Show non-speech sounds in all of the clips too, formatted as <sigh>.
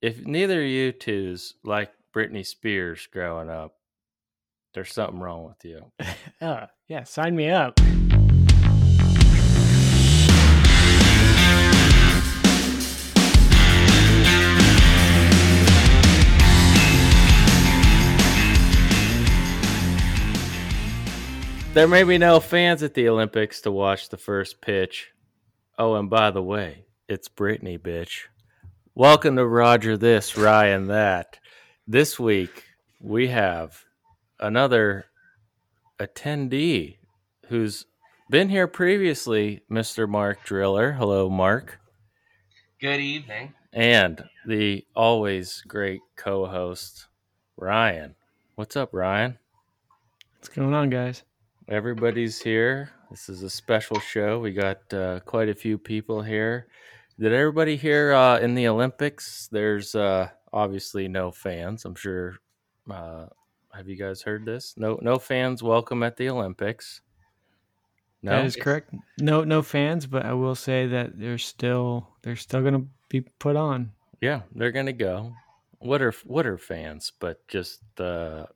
If neither of you two's like Britney Spears growing up, there's something wrong with you. <laughs> Oh, yeah, sign me up. There may be no fans at the Olympics to watch the first pitch. Oh, and by the way, it's Britney, bitch. Welcome to Roger This, Ryan That. This week, we have another attendee who's been here previously, Mr. Mark Driller. Hello, Mark. Good evening. And the always great co host, Ryan. What's up, Ryan? What's going on, guys? Everybody's here. This is a special show. We got uh, quite a few people here. Did everybody hear uh, in the Olympics? There's uh, obviously no fans. I'm sure. Uh, have you guys heard this? No, no fans welcome at the Olympics. No, That is correct. No, no fans, but I will say that they're still they're still gonna be put on. yeah, they're gonna go. What are what are fans? But just the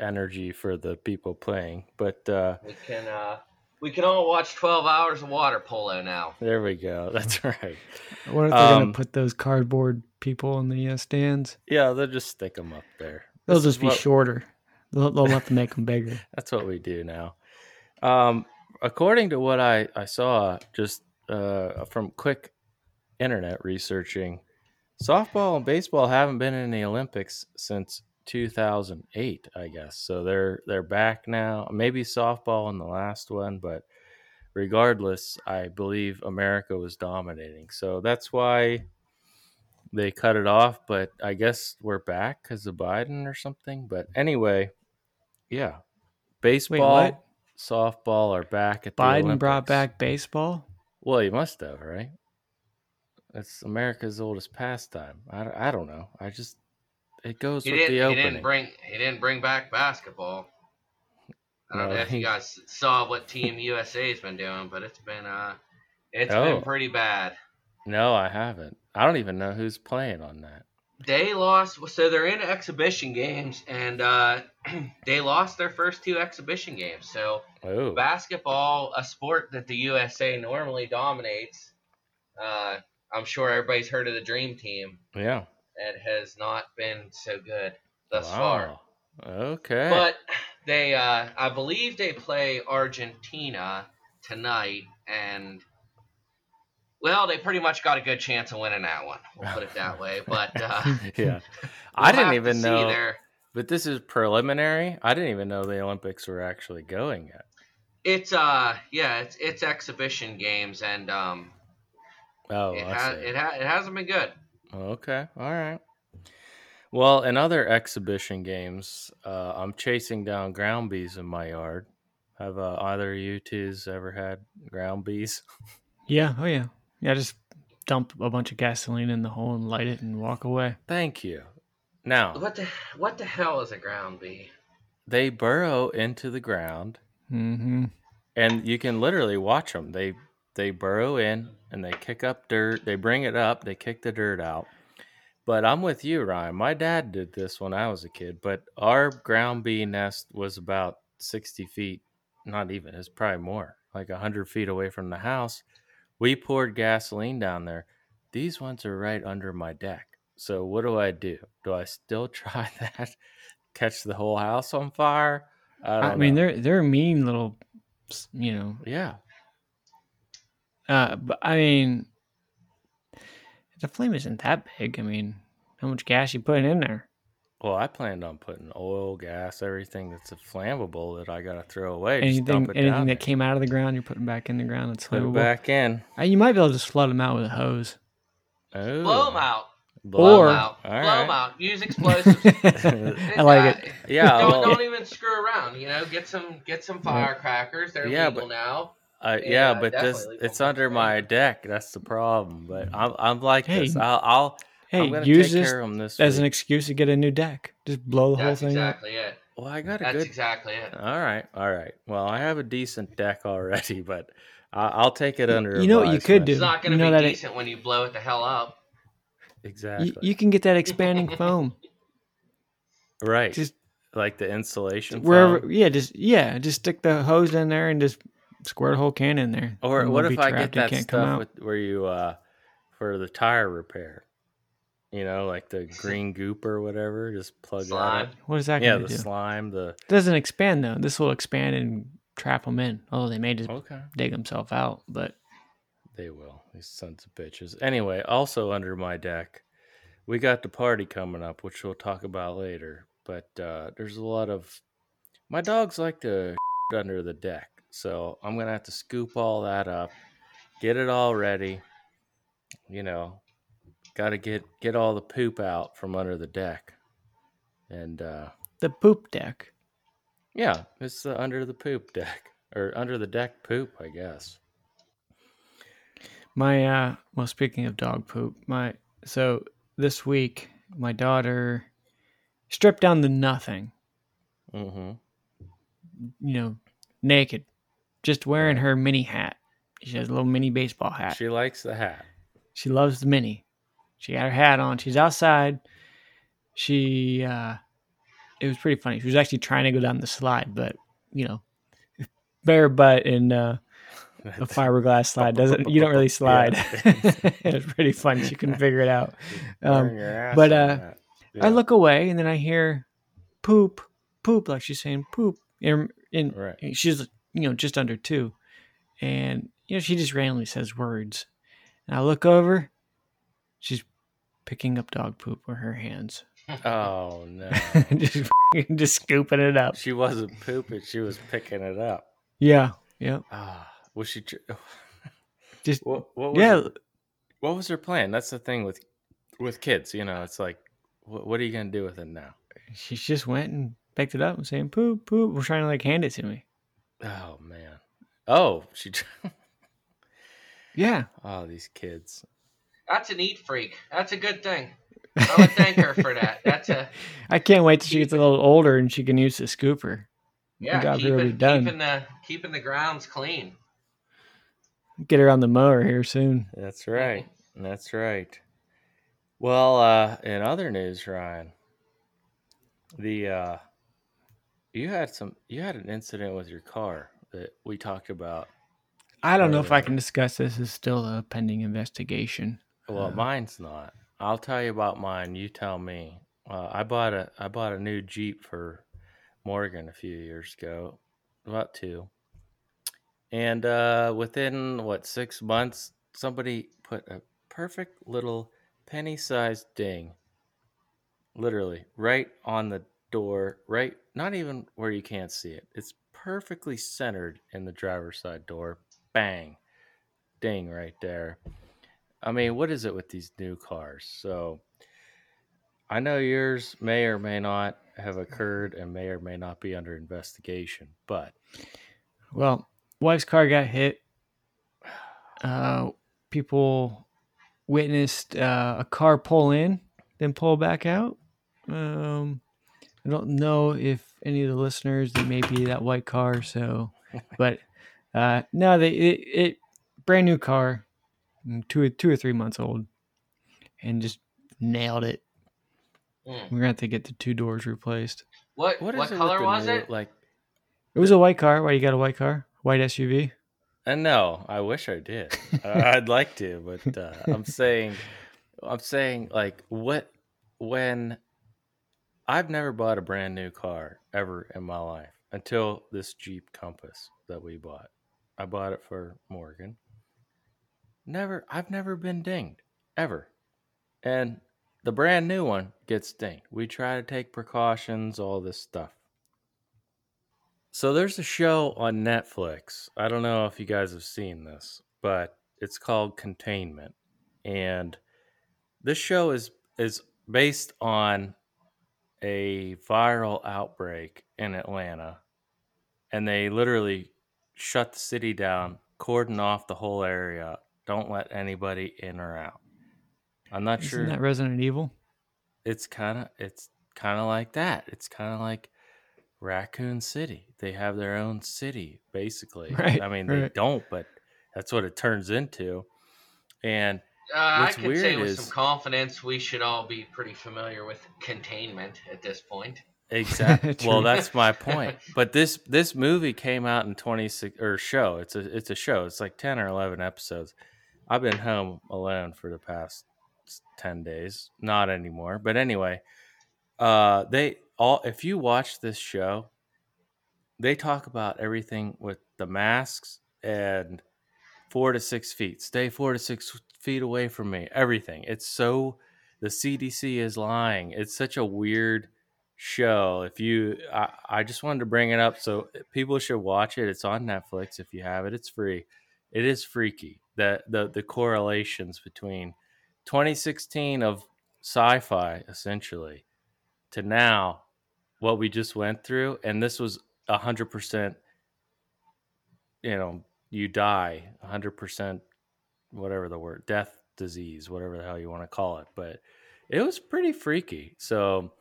energy for the people playing. But uh, We can uh we can all watch 12 hours of water polo now. there we go. <laughs> That's right. What wonder if they're Um, gonna put those cardboard people in the uh, stands. Yeah, they'll just stick them up there. They'll This just be what- shorter. They'll, they'll have to make them bigger. <laughs> That's what we do now. Um, according to what I, I saw just uh, from quick internet researching, softball and baseball haven't been in the Olympics since 2008, I guess. So they're they're back now. Maybe softball in the last one, but regardless, I believe America was dominating. So that's why they cut it off. But I guess we're back because of Biden or something. But anyway, yeah, baseball, what? softball are back at the Biden brought back baseball. Well, he must have, right? It's America's oldest pastime. I, I don't know. I just it goes He with the he didn't bring he didn't bring back basketball. I don't No, know if he- you guys saw what Team <laughs> USA's been doing, but it's been uh it's Oh. been pretty bad. no, I haven't. I don't even know who's playing on that. They lost so they're in exhibition games and uh <clears throat> they lost their first two exhibition games. So Oh, basketball, a sport that the USA normally dominates. Uh, I'm sure everybody's heard of the Dream Team. yeah. It has not been so good thus far. Okay. But they, uh, I believe they play Argentina tonight, and well, they pretty much got a good chance of winning that one. We'll put it that <laughs> way. But uh, <laughs> yeah, <laughs> we'll I didn't even know. there. But this is preliminary. I didn't even know the Olympics were actually going yet. It's uh, yeah, it's it's exhibition games, and um, Oh, it ha- it, ha- it hasn't been good. Okay, all right. Well, in other exhibition games, uh, I'm chasing down ground bees in my yard. Have uh, either of you two's ever had ground bees? Yeah. Oh yeah. Yeah. Just dump a bunch of gasoline in the hole and light it and walk away. Thank you. Now What the what the hell is a ground bee? they burrow into the ground, Mm-hmm. and you can literally watch them. They they burrow in and they kick up dirt. They bring it up. They kick the dirt out. But I'm with you, Ryan. My dad did this when I was a kid. But our ground bee nest was about 60 feet, not even. It's probably more, like 100 feet away from the house. We poured gasoline down there. These ones are right under my deck. So what do I do? Do I still <laughs> try that? Catch the whole house on fire? I, I, mean, know. they're they're mean little, you know. yeah. Uh, but I mean, the flame isn't that big. I mean, how much gas you putting in there? Well, I planned on putting oil, gas, everything that's flammable that I got to throw away. just anything dump it anything down that there. came out of the ground, you're putting back in the ground. That's Put it back in. Uh, you might be able to just flood them out with a hose. Oh, Blow them out. blow Blow Or- 'em out. All Blow right. 'em out. Use explosives. <laughs> I like it. Yeah, don't, well- don't even screw around. You know, get some get some firecrackers. They're Yeah, legal but- now. Uh, Yeah, yeah, but this it's under my deck. That's the problem. But I'm I'm like this. Hey, I'll, I'll Hey, I'm use take this care of this as an excuse to get a new deck. Just blow the That's whole thing exactly it. well, I got a That's good. exactly it. All right, all right. Well, I have a decent deck already, <laughs> but I, I'll take it under. You know what you could do? It's not going to You know be that it- when you blow it the hell up. exactly. You, you can get that expanding <laughs> foam. right. Just like the insulation. wherever, foam. yeah, just yeah, just stick the hose in there and just squirt a whole can in there. Or what it'll if be I get trapped and that can't come stuff out. with, where you uh for the tire repair? You know, like the green goop or whatever. Just plug Slime. that. In. What is that Yeah, the do? slime. The It doesn't expand though. This will expand and trap them in. Oh, they may just okay. dig themselves out, but They will. These sons of bitches. Anyway, also under my deck, we got the party coming up, which we'll talk about later. But uh, there's a lot of my dogs like to <laughs> under the deck, so I'm gonna have to scoop all that up, get it all ready. You know, got to get get all the poop out from under the deck, and uh, the poop deck. yeah, it's the under the poop deck or under the deck poop, I guess. My uh well speaking of dog poop, my so this week my daughter stripped down to nothing, Mm-hmm. you know, naked, just wearing her mini hat. She has a little mini baseball hat. She likes the hat. She loves the mini. She got her hat on. She's outside. She uh it was pretty funny. She was actually trying to go down the slide, but you know, <laughs> bare butt and uh a <laughs> fiberglass slide doesn't you don't really <laughs> slide. it was pretty fun. She couldn't figure it out. Um, Burn your ass but, uh, that. I look away and then I hear poop, poop, like she's saying poop. And, and right. she's, you know, just under two. And, you know, she just randomly says words. And I look over, she's picking up dog poop with her hands. Oh <laughs> no, just, just scooping it up. she wasn't pooping; she was picking it up. Yeah. Yeah. Ah, was she? tr- <sighs> Just, What? What was yeah. her- what was her plan? That's the thing with with kids. You know, it's like, what, what are you gonna do with it now? She just went and picked it up and saying poop, poop. We're trying to like hand it to me. Oh man. Oh, she. <laughs> Yeah. oh, these kids. That's an eat freak. That's a good thing. I would thank her for that. That's a <laughs> I can't wait till she gets a little older and she can use the scooper. yeah. job Keeping, really done. keeping the keeping the grounds clean. Get her on the mower here soon. That's right. That's right. Well, uh, in other news, Ryan, the uh, you had some you had an incident with your car that we talked about. I don't know if I can discuss this. It's still a pending investigation. Well, Uh, mine's not. I'll tell you about mine. You tell me. Uh, I bought a I bought a new Jeep for Morgan a few years ago, about two, and uh, within what six months, somebody put a perfect little penny-sized ding, literally right on the door, right, not even where you can't see it. It's perfectly centered in the driver's side door. Bang, ding right there. I mean, what is it with these new cars? So I know yours may or may not have occurred and may or may not be under investigation, but Well, wife's car got hit. Uh, people witnessed uh, a car pull in, then pull back out. Um, I don't know if any of the listeners they may be that white car. So, <laughs> but uh, no, they it, it brand new car, mm, two two or three months old, and just nailed it. Mm. We're gonna have to get the two doors replaced. What what what, is it color was new, it? Like, It was a white car. Why you got a white car? White SUV. and no, I wish I did. I- I'd like to, but uh, I'm <laughs> saying, I'm saying, like, what when I've never bought a brand new car ever in my life until this Jeep Compass that we bought. I bought it for Morgan. Never, I've never been dinged ever, and the brand new one gets dinged. We try to take precautions, all this stuff. So there's a show on Netflix. I don't know if you guys have seen this, but it's called Containment. And this show is is based on a viral outbreak in Atlanta. And they literally shut the city down, cordon off the whole area, don't let anybody in or out. I'm not Isn't sure that Resident Evil? it's kind of it's kind of like that. It's kind of like Raccoon City. They have their own city basically. <laughs> Right, I mean, they don't, but that's what it turns into. And Uh, I What's could say with is- some confidence we should all be pretty familiar with containment at this point. Exactly. <laughs> Well, that's my point. <laughs> But this this movie came out in 26 or show. It's a it's a show. It's like 10 or 11 episodes. I've been home alone for the past 10 days. Not anymore. But anyway, uh they all if you watch this show, they talk about everything with the masks and 4 to 6 feet. Stay 4 to 6 feet away from me. Everything. It's so the CDC is lying. It's such a weird show. If you, I, I just wanted to bring it up so eh, people should watch it. It's on Netflix. If you have it, it's free. It is freaky. The the the correlations between 2016 of sci-fi essentially to now what we just went through, and this was hundred percent. You know, you die hundred percent, whatever the word, death, disease, whatever the hell you want to call it, but it was pretty freaky. So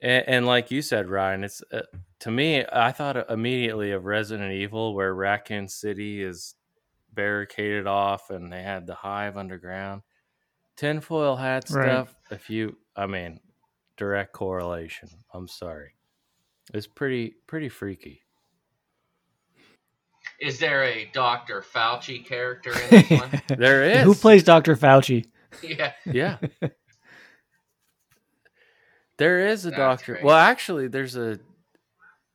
and, and like you said, Ryan, it's uh, to me. I thought immediately of Resident Evil, where Raccoon City is barricaded off, and they had the hive underground. Tinfoil hat Right. stuff. If you, I mean, direct correlation. I'm sorry, it's pretty pretty freaky. Is there a Dr. Fauci character in this one? <laughs> There is Who plays Dr. Fauci? yeah. Yeah. <laughs> there is a That's doctor. great. Well, actually there's a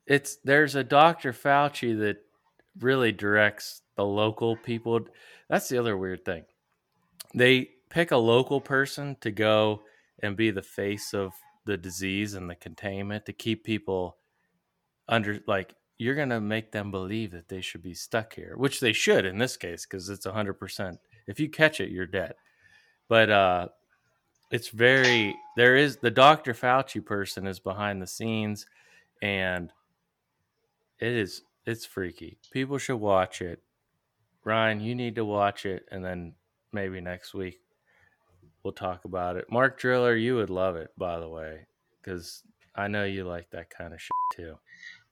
it's there's a Dr. Fauci that really directs the local people. That's the other weird thing. They pick a local person to go and be the face of the disease and the containment to keep people under like you're going to make them believe that they should be stuck here, which they should in this case because it's 100%. If you catch it, you're dead. But uh it's very there is the Dr. Fauci person is behind the scenes and it is it's freaky. People should watch it. Ryan, you need to watch it and then maybe next week we'll talk about it. Mark Driller, you would love it by the way cuz I know you like that kind of shit too.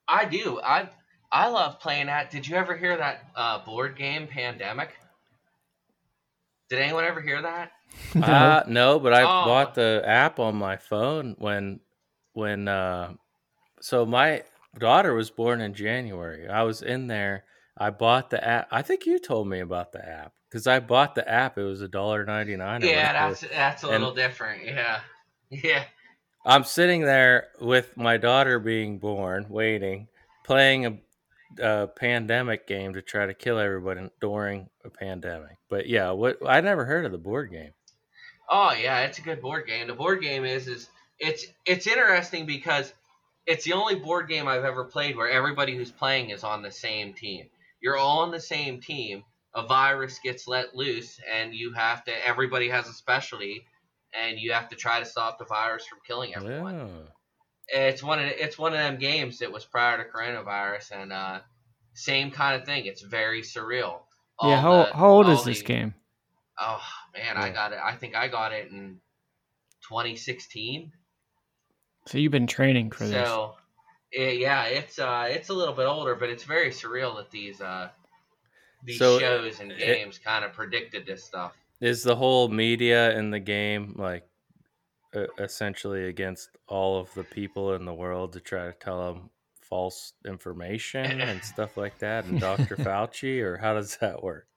I do. I I love playing that. Did you ever hear that uh, board game Pandemic? Did anyone ever hear that? <laughs> No. Uh, no, but I Oh. bought the app on my phone when when uh so my daughter was born in January. I was in there. I bought the app. I think you told me about the app because I bought the app. It was a dollar ninety nine. Yeah, that's that's a And- little different. Yeah, <laughs> yeah. I'm sitting there with my daughter being born, waiting, playing a, a pandemic game to try to kill everybody during a pandemic. But yeah, what I never heard of the board game. Oh yeah, it's a good board game. The board game is is it's it's interesting because it's the only board game I've ever played where everybody who's playing is on the same team. You're all on the same team. A virus gets let loose, and you have to. Everybody has a specialty, and you have to try to stop the virus from killing everyone. Yeah. It's one of it's one of them games that was prior to coronavirus, and uh, same kind of thing. It's very surreal. All yeah, how, the- how old all is this game? Oh man, I got it. I think I got it in 2016. So you've been training for this. So, eh, yeah, it's uh, it's a little bit older, but it's very surreal that these uh, these So, shows and it- games kind of predicted this stuff. Is the whole media in the game like essentially against all of the people in the world to try to tell them false information <laughs> and stuff like that? And Dr. Fauci, or how does that work?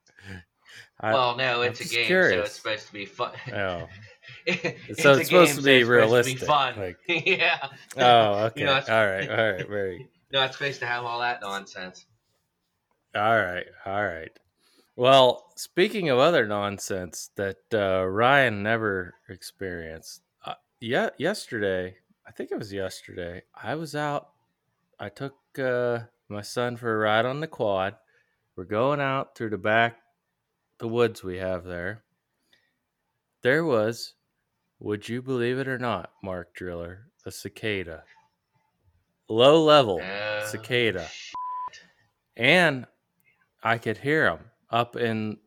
I, well, no, I'm it's a just game, so it's supposed to be fun. <laughs> oh, it's So it's supposed game, to so be supposed realistic, fun. like- <laughs> yeah. oh, okay, You know, all right, all right, very, No, it's supposed to have all that nonsense. all right, all right. Well, speaking of other nonsense that uh, Ryan never experienced, uh, yeah, yesterday, I think it was yesterday, I was out. I took uh, my son for a ride on the quad. We're going out through the back, the woods we have there. There was, would you believe it or not, Mark Driller, a cicada, low level Oh, cicada, and I could hear them up in.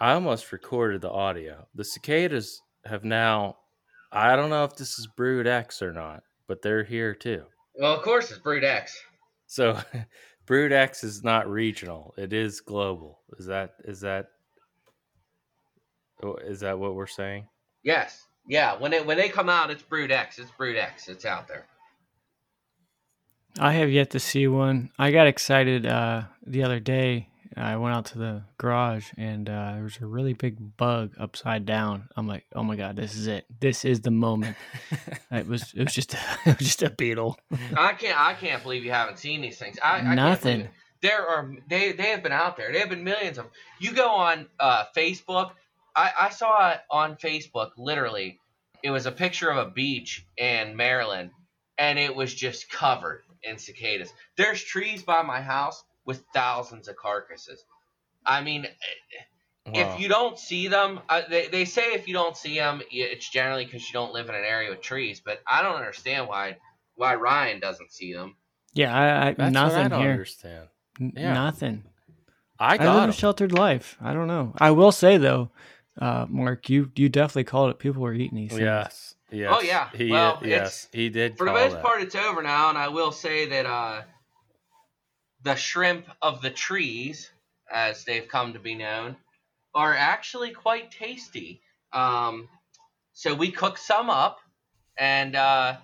I almost recorded the audio. The cicadas have now. I don't know if this is Brood X or not, but they're here too. Well, of course, it's Brood X. So, <laughs> Brood X is not regional; it is global. Is that is that Oh, that what we're saying? Yes. Yeah. When it when they come out, it's Brood X. It's Brood X. It's out there. I have yet to see one. I got excited uh, the other day. I went out to the garage and uh, there was a really big bug upside down. I'm like, oh my god, this is it. This is the moment. <laughs> it was it was just <laughs> it was just a beetle. I can't I can't believe you haven't seen these things. I, I Nothing. believe it. There are they they have been out there. They have been millions of them. You go on uh, Facebook. I, I saw it on Facebook. Literally, it was a picture of a beach in Maryland, and it was just covered in cicadas. There's trees by my house with thousands of carcasses. I mean, Wow. if you don't see them, uh, they, they say if you don't see them, it's generally because you don't live in an area with trees. But I don't understand why why Ryan doesn't see them. Yeah, I, I That's nothing what I don't here. understand. Yeah. Nothing. I I, live got a 'em. sheltered life. I don't know. I will say though, uh, Mark, you you definitely called it. People were eating these things. Yes. Yes. Oh, yeah. He, Well, yes, he did. For the call most that. part, it's over now, and I will say that uh, the shrimp of the trees, as they've come to be known, are actually quite tasty. Um, so we cook some up, and uh,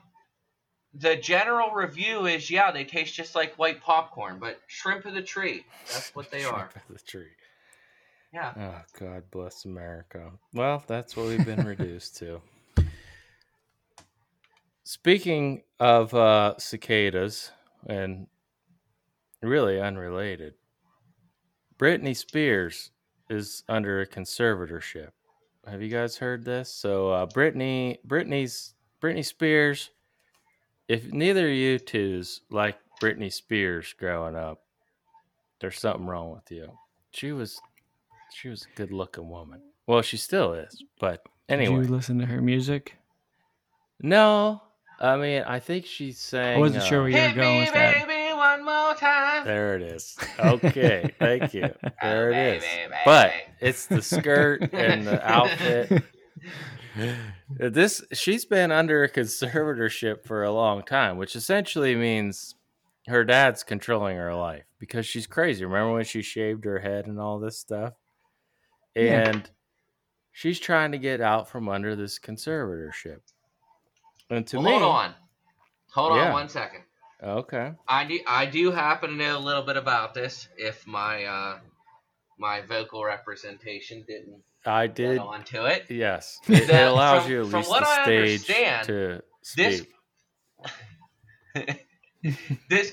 the general review is, yeah, they taste just like white popcorn, but shrimp of the tree. That's what they <laughs> are. Shrimp of the tree. Yeah. Oh, God bless America. Well, that's what we've been <laughs> reduced to. Speaking of uh, cicadas, and really unrelated, Britney Spears is under a conservatorship. Have you guys heard this? So, uh, Britney, Britney's Britney Spears. If neither of you twos like Britney Spears growing up, there's something wrong with you. She was she was a good looking woman. Well, she still is, but anyway. Did you listen to her music? No, I mean I think she sang. I wasn't sure uh, where you were going with that. Baby, one more time. There it is. Okay, thank you. <laughs> There Oh, it is. baby, But baby. it's the skirt and the <laughs> outfit. <laughs> This she's been under a conservatorship for a long time, which essentially means her dad's controlling her life because she's crazy. Remember when she shaved her head and all this stuff? Yeah. And she's trying to get out from under this conservatorship. And to Well, me, hold on. Hold Yeah. on one second. Okay, I do, I do happen to know a little bit about this. If my uh, my vocal representation didn't I did. onto it, Yes, <laughs> it, it allows from- you at from least what the I stage understand, to this- speak. <laughs> this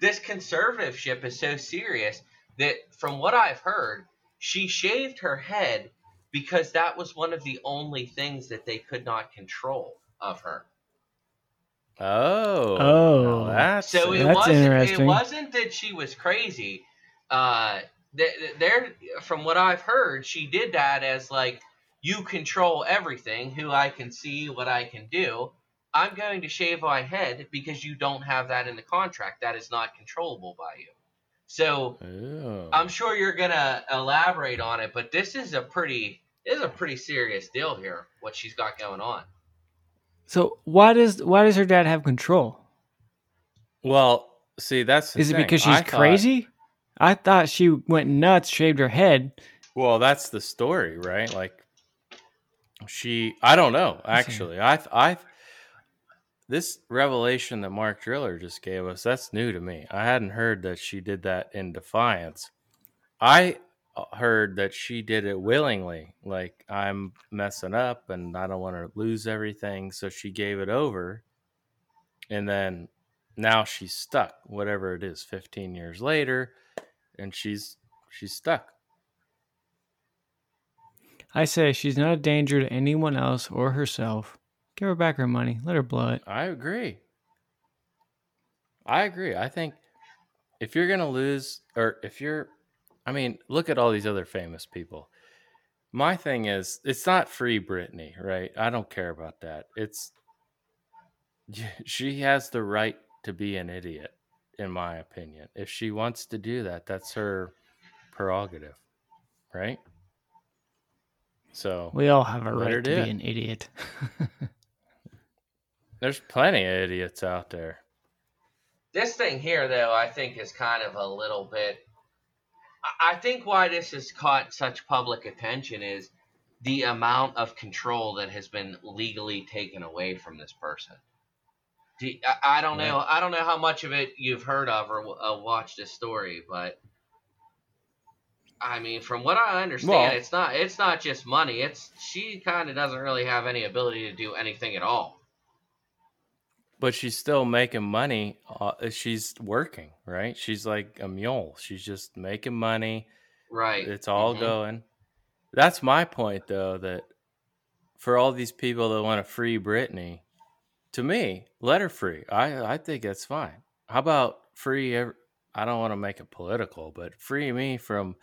this conservativeship is so serious that from what I've heard, she shaved her head because that was one of the only things that they could not control of her. Oh, Oh. that's So it it. That's wasn't. It wasn't that she was crazy. Uh, th- th- there, from what I've heard, she did that as like you control everything. Who I can see, what I can do. I'm going to shave my head because you don't have that in the contract. That is not controllable by you. So Oh. I'm sure you're gonna elaborate on it, but this is a pretty, this is a pretty serious deal here. What she's got going on. So why does why does her dad have control? well, see, that's Is it thing. because I she's thought- crazy? I thought she went nuts, shaved her head. Well, that's the story, right? Like she, I don't know. Actually, I, I, this revelation that Mark Driller just gave us, that's new to me. I hadn't heard that she did that in defiance. I Uh, heard that she did it willingly, like I'm messing up and I don't want to lose everything, so she gave it over, and then now she's stuck. Whatever it is, 15 years later, and she's she's stuck. I say she's not a danger to anyone else or herself. Give her back her money. Let her blow it. I agree. I agree. I think if you're going to lose, or if you're, I mean, look at all these other famous people. My thing is, it's not free Britney, right? I don't care about that. It's, <laughs> she has the right to be an idiot, in my opinion. If she wants to do that, that's her prerogative, right? So We all have a right to be an idiot. <laughs> there's plenty of idiots out there. This thing here, though, I think is kind of a little bit. I- think why this has caught such public attention is the amount of control that has been legally taken away from this person. Do I, I don't know. I don't know how much of it you've heard of or uh, watched this story, but I mean, from what I understand, Well- it's not it's not just money. It's she kind of doesn't really have any ability to do anything at all. But she's still making money. Uh, she's working, right? She's like a mule. She's just making money. Right. It's all Mhm. going. That's my point, though. That for all these people that want to free Britney, to me, let her free. I I think that's fine. How about free? ev- I don't want to make it political, but free me from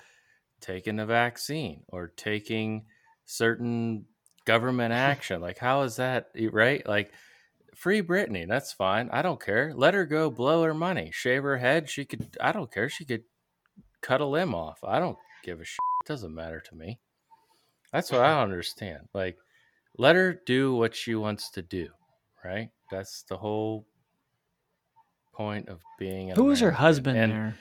taking the vaccine or taking certain government <laughs> action. like, how is that right? Like, free Britney. That's fine. I don't care. Let her go blow her money, shave her head. She could. I don't care. She could cut a limb off. I don't give a shit. It doesn't matter to me. That's what I don't <laughs> understand. Like, let her do what she wants to do. Right. That's the whole point of being. An Who was her husband And- there?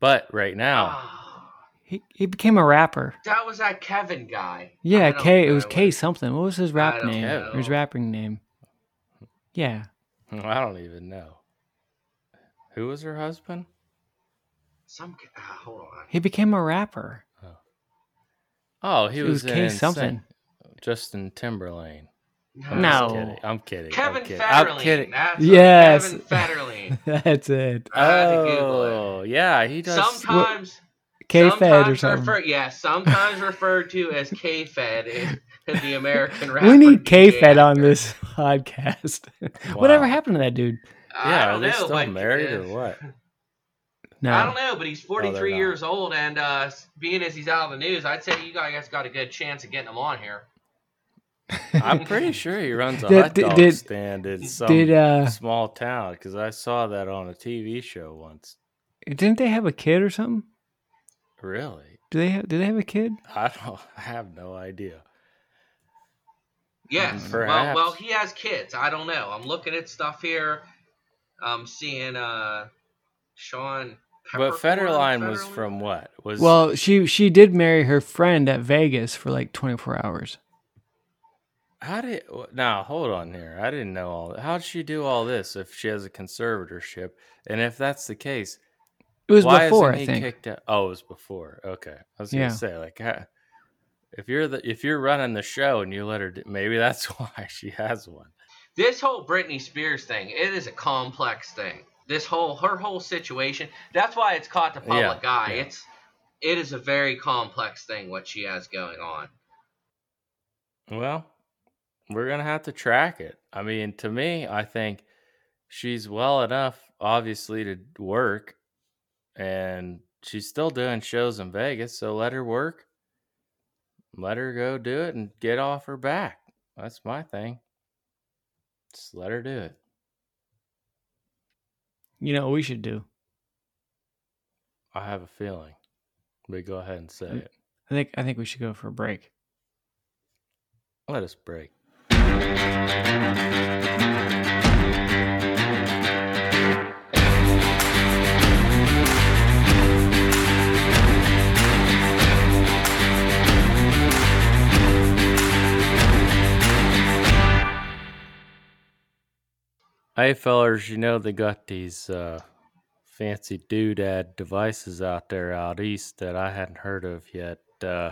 But right now, Ah, He he became a rapper. that was that Kevin guy. Yeah, I K. It was what- K something. What was his rap name? know. His rapping name? Yeah. I don't even know. Who was her husband? Some ah, hold on. He became a rapper. Oh, he It was, was in K NSYNC. something. Justin Timberlake. No. I'm No. kidding. I'm kidding. Kevin I'm kidding. I'm Federline. kidding. That's Yes. Kevin Federline. <laughs> That's it. I had to Google it. Oh, yeah, he does. Sometimes, K Fed or something. refer, yeah, sometimes referred to as K Fed in, in the American rap. <laughs> we need K Fed on this <laughs> podcast. Whatever happened to that dude? I yeah, are they know, still married or what? No. I don't know, but he's 43 not. years old, and uh, being as he's out of the news, I'd say you guys got a good chance of getting him on here. <laughs> I'm pretty sure he runs a Did- hot dog did- stand in some Did uh small town because I saw that on a TV show once. didn't they have a kid or something? Really? Do they have? Do they have a kid? I don't. I have no idea. Yes. Well, Perhaps. well, he has kids. I don't know. I'm looking at stuff here. I'm seeing uh, Sean. But Peppercorn Federline was from what? Was Well, she she did marry her friend at Vegas for like 24 hours. How did now? Hold on here. I didn't know all. How did she do all this if she has a conservatorship? And if that's the case, It was why before, isn't I he think. kicked out? Oh, it was before. Okay, I was gonna Yeah. say like, ha- if you're the if you're running the show and you let her, do, maybe that's <laughs> why she has one. This whole Britney Spears thing, it is a complex thing. This whole her whole situation. That's why it's caught the public Yeah, eye. yeah. It's it is a very complex thing what she has going on. Well, we're gonna have to track it. I mean, to me, I think she's well enough, obviously, to work, and she's still doing shows in Vegas. So let her work. Let her go do it and get off her back. That's my thing. Just let her do it. You know what we should do? I have a feeling. But go ahead and say Mm. it. I think I think we should go for a break. Let us break. Hey fellers, you know they got these uh, fancy doodad devices out there out east that I hadn't heard of yet. Uh,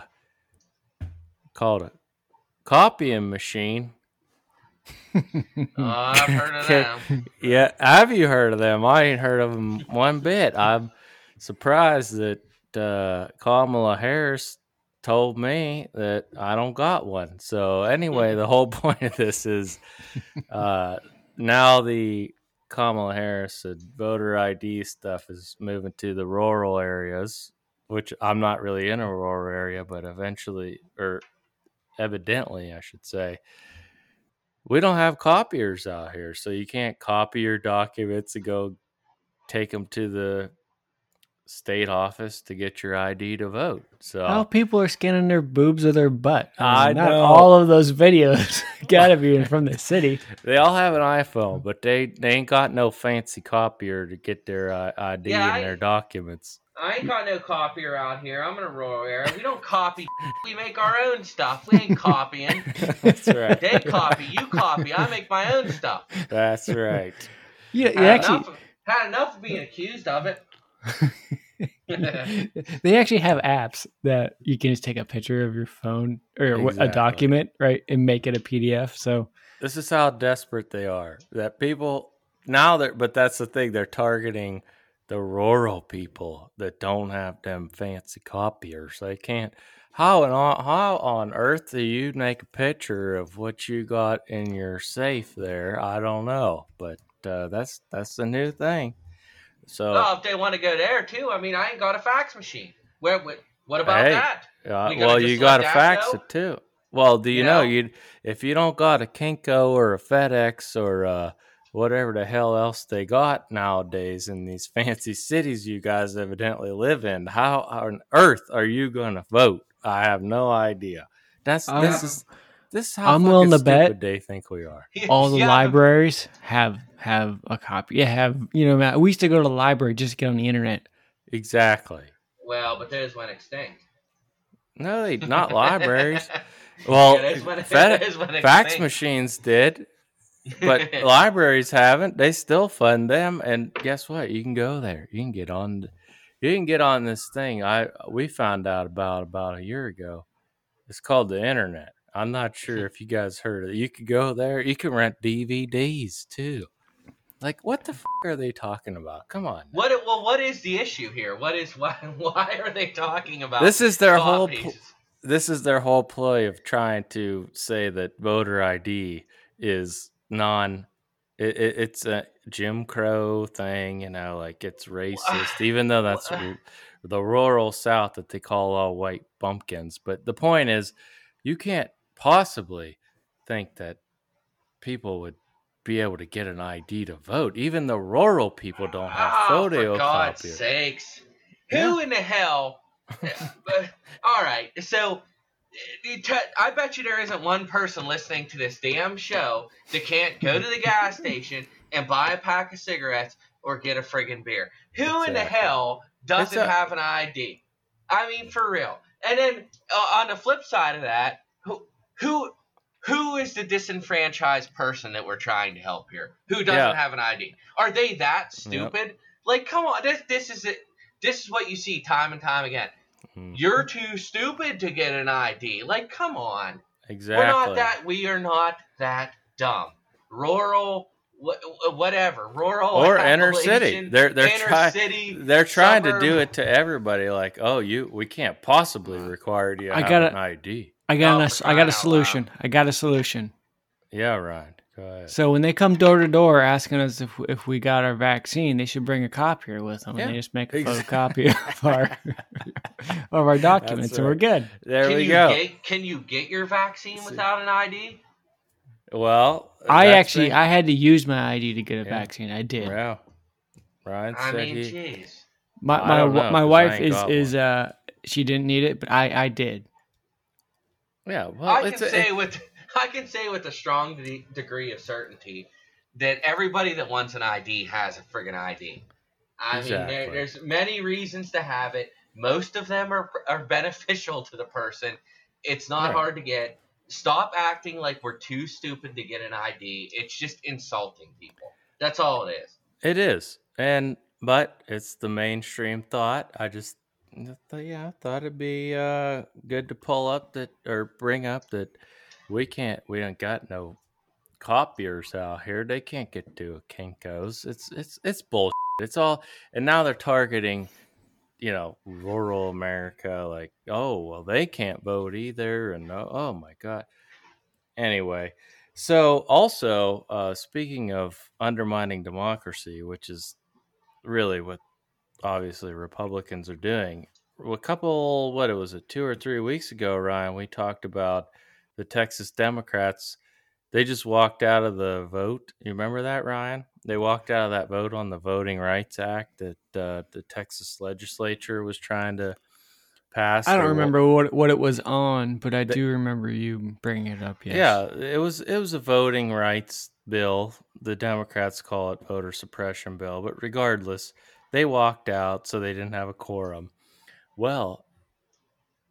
called a copying machine. Uh, <laughs> I've heard of them. Yeah, have you heard of them? I ain't heard of them one bit. I'm surprised that uh, Kamala Harris told me that I don't got one. So anyway, the whole <laughs> point of this is uh, now the Kamala Harris and voter ID stuff is moving to the rural areas, which I'm not really in a rural area, but eventually, or evidently, I should say, we don't have copiers out here, so you can't copy your documents and go take them to the state office to get your ID to vote. So How people are scanning their boobs or their butt? I not know. all of those videos <laughs> gotta be from the <laughs> city. they all have an iPhone, but they they ain't got no fancy copier to get their uh, ID Yeah, and I- their documents. I ain't got no copier out here. I'm in a rural area. We don't copy. <laughs> We make our own stuff. We ain't copying. That's right. They copy. You copy. I make my own stuff. That's right. You, you Had, actually, enough, had enough of being accused of it. <laughs> they actually have apps that you can just take a picture of your phone or what a document, right, and make it a PDF. So This is how desperate they are. That people now they're but that's the thing, they're targeting the rural people that don't have them fancy copiers. They can't how and on, how on earth do you make a picture of what you got in your safe there? I don't know, but uh, that's that's the new thing. So well, if they want to go there too, I mean, I ain't got a fax machine. Where? What, what about Hey. that? Uh, We well, you got to fax go? it too. Well, do you, You know, know? you if you don't got a Kinko or a FedEx or uh, whatever the hell else they got nowadays in these <laughs> fancy cities you guys evidently live in, how on earth are you going to vote? I have no idea. That's I'm- this is this is how I'm willing to bet they think we are. <laughs> all the Yeah, libraries have have a copy. Yeah, have you know? Matt, we used to go to the library just to get on the internet. Exactly. Well, but those went extinct. No, they <laughs> not libraries. Well, Yeah, those went- Fed- <laughs> those fax extinct. machines did. but libraries haven't. They still fund them, and guess what? You can go there. You can get on. You can get on this thing. I we found out about about a year ago. It's called the internet. I'm not sure <laughs> if you guys heard it. You could go there. You can rent DVDs too. Like what the f- are they talking about? Come on. now. What? Well, what is the issue here? What is <laughs> why? Why are they talking about This is their whole. pl- this is their whole ploy of trying to say that voter ID is non. It, it, it's a Jim Crow thing, you know, like it's racist, <laughs> even though that's the rural South that they call all white bumpkins. But the point is, you can't possibly think that people would be able to get an ID to vote. Even the rural people don't have Oh, for God's photocopiers. sakes! Yeah. Who in the hell? <laughs> all right, so I bet you there isn't one person listening to this damn show that can't go to the gas <laughs> station and buy a pack of cigarettes or get a friggin' beer. Who in the hell doesn't a- have an ID? I mean, for real. And then uh, on the flip side of that, who who who is the disenfranchised person that we're trying to help here? Who doesn't Yeah. have an ID? Are they that stupid? Like, come on, this this is it. This is what you see time and time again. Mhm. You're too stupid to get an ID. Like, come on. Exactly. We're not that. We are not that dumb. Rural, wh- wh- whatever. Rural or inner city. They're they're trying they're trying to do it to everybody. Like, oh, you we can't possibly require you to I have gotta- an ID. I got Oh, an, I got a solution. I got a solution. Yeah, Ryan. Go ahead. So when they come door to door asking us if if we got our vaccine, they should bring a copier with them, Yeah, and they just make a exact- photocopy of <laughs> our of our documents, That's and we're good. There Can we you go. get can you get your vaccine See. without an ID? well, I actually the- I had to use my ID to get a Yeah. vaccine. I did. yeah. Ryan I said mean, he. jeez. My I my know, my 'cause I wife is is uh she didn't need it, but I I did. Yeah. Well, I can a- say with <laughs> I can say with a strong de- degree of certainty that everybody that wants an ID has a friggin' ID. I mean, there, there's many reasons to have it. Most of them are are beneficial to the person. It's not Right. hard to get. Stop acting like we're too stupid to get an ID. It's just insulting people. That's all it is. It is, and but it's the mainstream thought. I just, yeah, I thought it'd be uh, good to pull up that or bring up that we can't, we don't got no copiers out here. They can't get to a Kinkos. It's it's it's bullshit. It's all, and now they're targeting, you know, rural America. Like, oh well, they can't vote either, and oh, oh my god. Anyway, so also uh, speaking of undermining democracy, which is really what obviously Republicans are doing. A couple, what it was a two or three weeks ago, Ryan, we talked about the Texas Democrats. They just walked out of the vote. You remember that, Ryan? They walked out of that vote on the Voting Rights Act that uh, the Texas legislature was trying to pass. I don't remember what what it was on, but I The- do remember you bringing it up. Yes. Yeah, it was it was a voting rights bill. The Democrats call it voter suppression bill, but regardless, they walked out so they didn't have a quorum. Well,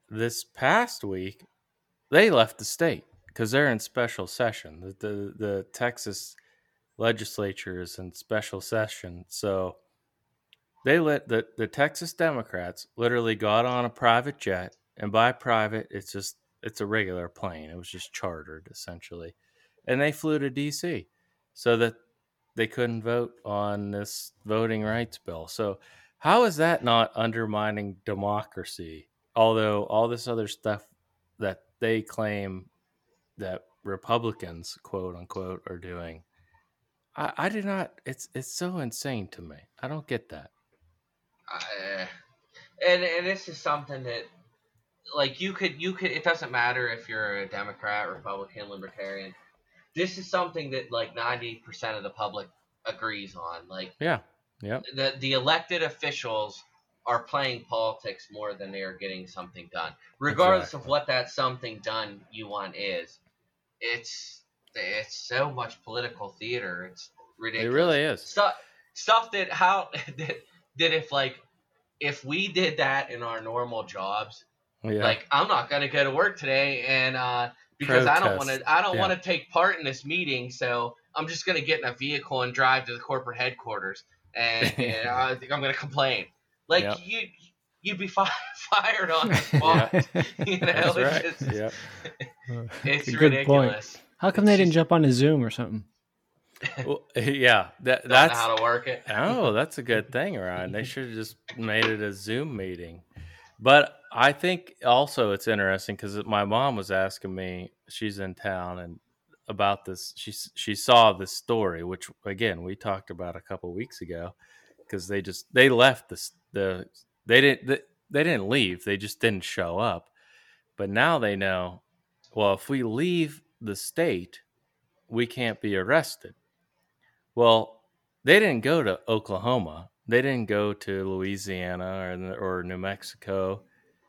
this past week they left the state because they're in special session. The, the the Texas legislature is in special session, so they let the the Texas Democrats literally got on a private jet, and by private, it's just it's a regular plane. It was just chartered essentially, and they flew to D.C. so that they couldn't vote on this voting rights bill. So how is that not undermining democracy? Although all this other stuff that they claim that Republicans, quote unquote, are doing, I, I do not. It's it's so insane to me. I don't get that. Uh, and and this is something that like you could you could it doesn't matter if you're a Democrat, Republican, Libertarian. This is something that like ninety percent of the public agrees on. Like Yeah. Yep. the the elected officials are playing politics more than they are getting something done. Regardless of what that something done you want is, it's it's so much political theater. It's ridiculous. It really is. stuff stuff that how <laughs> that, that if like if we did that in our normal jobs Yeah. like i'm not going to go to work today and uh because i don't want to i don't Yeah. want to take part in this meeting so i'm just going to get in a vehicle and drive to the corporate headquarters and, <laughs> and i think i'm going to complain like Yep. you you'd be <laughs> fi- fired on the <laughs> spot you know That's it's right. just Yep. it's a good point. ridiculous How come they didn't jump on a Zoom or something? Well, yeah. That Don't know that's how to work it Oh, that's a good thing, Ryan. They should have just made it a Zoom meeting. But I think also it's interesting because my mom was asking me, she's in town, and about this. She she saw this story, which again we talked about a couple weeks ago, because they just they left this the they didn't they, they didn't leave, they just didn't show up. But now they know, well, if we leave the state, we can't be arrested. Well, they didn't go to Oklahoma. They didn't go to Louisiana or, or New Mexico.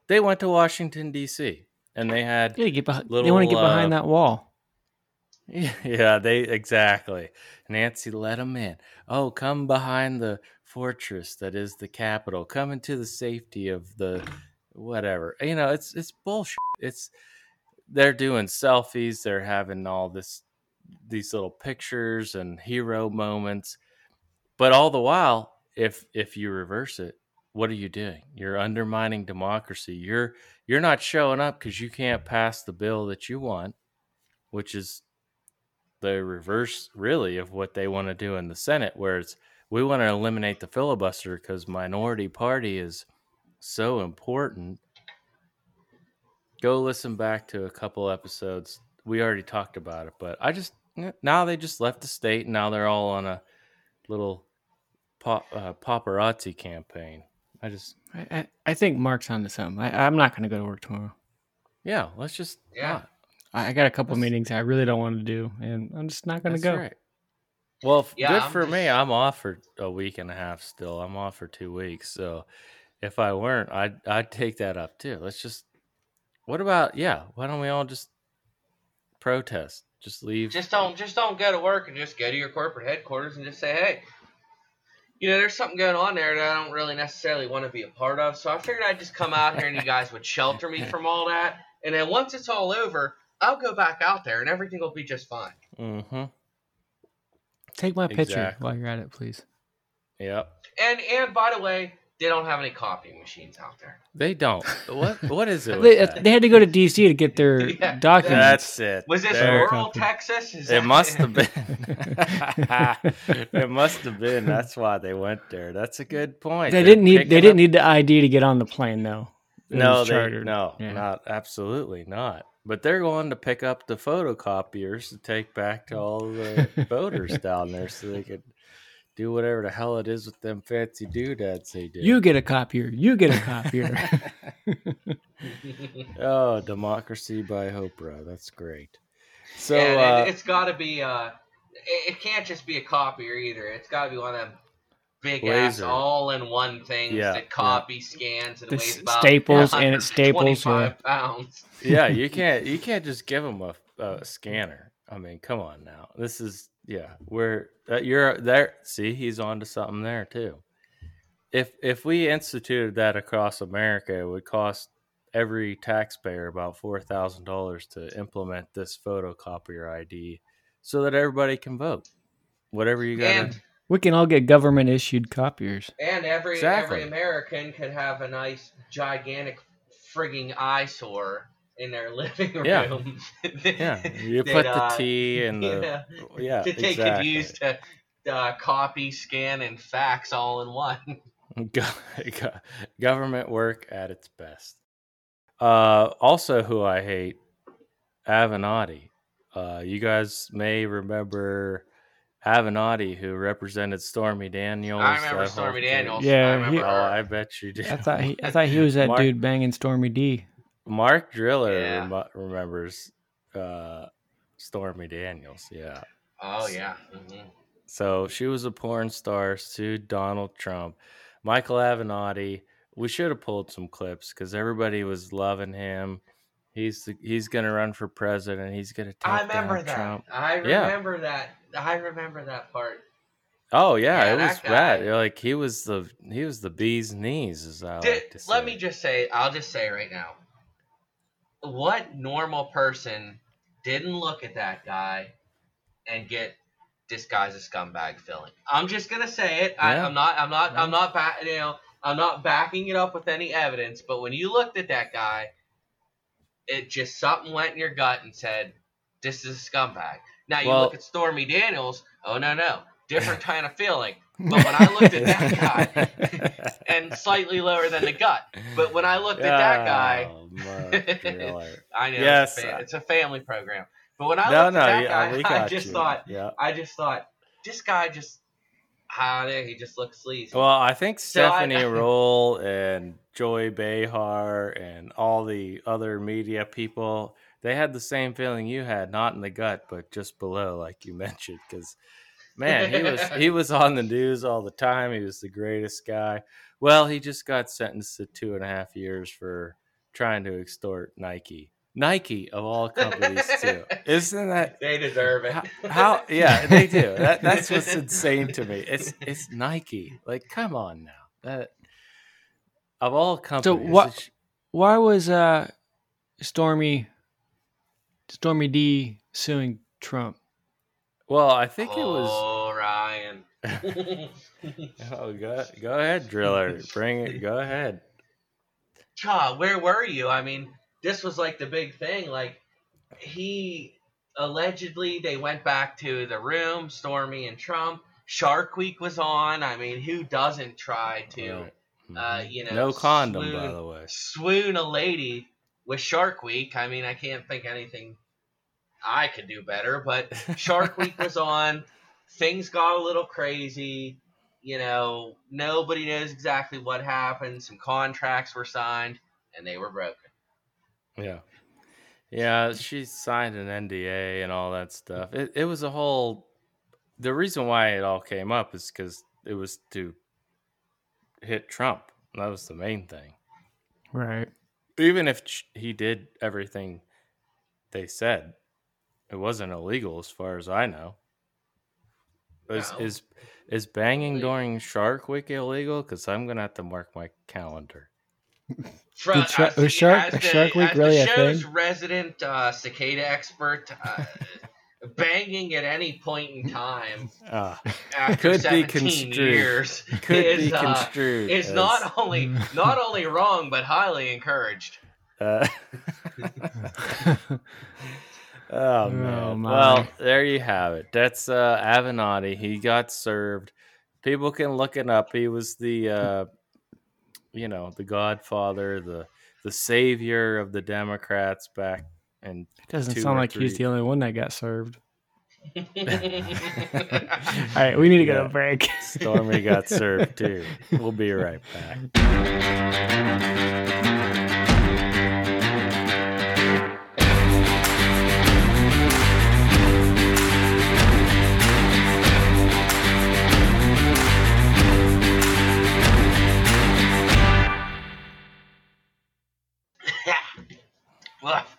They went to Washington D.C. and they had Yeah, get behind, they want to get behind uh, that wall. <laughs> yeah, they exactly. Nancy let them in. Oh, come behind the fortress that is the capital. Come into the safety of the whatever. You know, it's it's bullshit. It's they're doing selfies. They're having all this these little pictures and hero moments. But all the while, if if you reverse it, what are you doing? You're undermining democracy. You're you're not showing up because you can't pass the bill that you want, which is the reverse really of what they want to do in the Senate, where it's we want to eliminate the filibuster because minority party is so important. Go listen back to a couple episodes. We already talked about it, but I just now they just left the state and now they're all on a little pop, uh, paparazzi campaign. I just I, I, I think Mark's onto something. I, I'm not going to go to work tomorrow. yeah, let's just Yeah. not. I, I got a couple That's- meetings I really don't want to do, and I'm just not going to That's go. right. Well, Yeah, good I'm for me. I'm off for a week and a half still. I'm off for two weeks. So if I weren't, I'd I'd take that up too. Let's just. What about yeah? Why don't we all just protest? Just leave. just don't just don't go to work and just go to your corporate headquarters and just say, hey, you know, there's something going on there that I don't really necessarily want to be a part of. So I figured I'd just come out here and you guys would shelter me from all that. And then once it's all over, I'll go back out there and everything will be just fine. mm-hmm. Take my picture Exactly. while you're at it, please. Yep. And and by the way, they don't have any copying machines out there. They don't. What what is it? They, they had to go to DC to get their <laughs> Yeah, documents. That's it. Was this There. rural Copy. Texas? Is It that- must <laughs> have been. it must have been. That's why they went there. That's a good point. They They're didn't need. They picking didn't up- need the ID to get on the plane, though. It No, they, chartered. no, Yeah. not absolutely not. But they're going to pick up the photocopiers to take back to all the <laughs> voters down there, so they could do whatever the hell it is with them fancy doodads they do. You get a copier. You get a copier. <laughs> <laughs> oh, democracy by Oprah. That's great. So and uh, it, it's got to be uh, it, it can't just be a copier either. It's got to be one of them big ass all in one things Yeah, that copy scans and The weighs about staples and it staples, 125 pounds. yeah, you <laughs> can't you can't just give them a, a scanner. I mean, come on now. This is yeah. We're uh, you're there. See, he's on to something there too. If if we instituted that across America, it would cost every taxpayer about four thousand dollars to implement this photocopier ID, so that everybody can vote. Whatever you got. And We can all get government issued copiers. and every Exactly. every American could have a nice gigantic frigging eyesore in their <laughs> living room. Yeah. yeah, you that, <laughs> put the uh, T and the yeah, yeah, that they could exactly. use to uh, copy, scan, and fax all in one. <laughs> Go- go- government work at its best. Uh, also, who I hate, Avenatti. Uh, you guys may remember Avenatti, who represented Stormy Daniels. I remember Stormy. Daniels. Yeah, I remember he- Oh. I bet you did. I thought he, I thought he was that Mark- dude banging Stormy D. Mark Driller Yeah. rem- remembers uh, Stormy Daniels. Yeah. Oh yeah. hmm So she was a porn star, sued Donald Trump. Michael Avenatti, we should have pulled some clips because everybody was loving him. He's the, he's gonna run for president. He's gonna take I remember that. Trump. I Yeah. remember that. I remember that part. Oh yeah, Yeah, it was that. Like he was the he was the bee's knees, as I Did- like to say. let me just say, I'll just say right now, what normal person didn't look at that guy and get this guy's a scumbag feeling? I'm just gonna say it. I, Yeah. I'm not. I'm not. I'm not. Back, you know. I'm not backing it up with any evidence. But when you looked at that guy, it just something went in your gut and said, "This is a scumbag." Now you Well- look at Stormy Daniels. Oh no, no, different <laughs> kind of feeling. But when I looked at that guy, <laughs> and slightly lower than the gut. But when I looked at that guy, Oh, <laughs> I know Yes, it's, a fa- I- it's a family program. But when I no, looked no, at that yeah, guy, <laughs> got I just you. thought, yeah. I just thought, this guy just, ah, I don't he just looks sleazy. Well, I think So I- Stephanie <laughs> Ruhle and Joy Behar and all the other media people, they had the same feeling you had, not in the gut, but just below, like you mentioned. Because man, he was he was on the news all the time. He was the greatest guy. Well, he just got sentenced to two and a half years for trying to extort Nike. Nike of all companies too. Isn't that <laughs> they deserve it. how, how yeah they do <laughs> that, that's what's insane to me it's it's nike like come on now that of all companies what- it's- Why was uh, Stormy Stormy D suing Trump? well i think it was <laughs> Oh, go, go ahead driller bring it go ahead God, where were you? I mean, this was like the big thing. Like, he allegedly they went back to the room, Stormy and Trump. Shark Week was on. I mean, who doesn't try to Right. uh, Mhm. you know, no condom by the way swoon a lady with Shark Week? I mean, I can't think anything I could do better. But <laughs> Shark Week was on. Things got a little crazy. You know, nobody knows exactly what happened. Some contracts were signed, and they were broken. Yeah. Yeah, she signed an NDA and all that stuff. It it was a whole the reason why it all came up is cuz it was to hit Trump. That was the main thing. Right. Even if he did everything they said, it wasn't illegal as far as I know. Is No. is is banging during Shark Week illegal? Because I'm gonna have to mark my calendar. Fro- Did Shark- as Shark- the- Shark Week really the a show's thing? resident uh, cicada expert, uh, banging at any point in time Ah, after Could be 17 construed. years could is, be uh, construed. is as- not only not only wrong but highly encouraged. Uh, <laughs> <laughs> oh man. my. well, there you have it. That's uh Avenatti. He got served. People can look it up. He was the uh you know, the godfather, the the savior of the Democrats back and Doesn't Two sound or like he was three. the only one that got served. All <laughs> All right, we need to get Yeah. a break. Stormy got served too. <laughs> We'll be right back.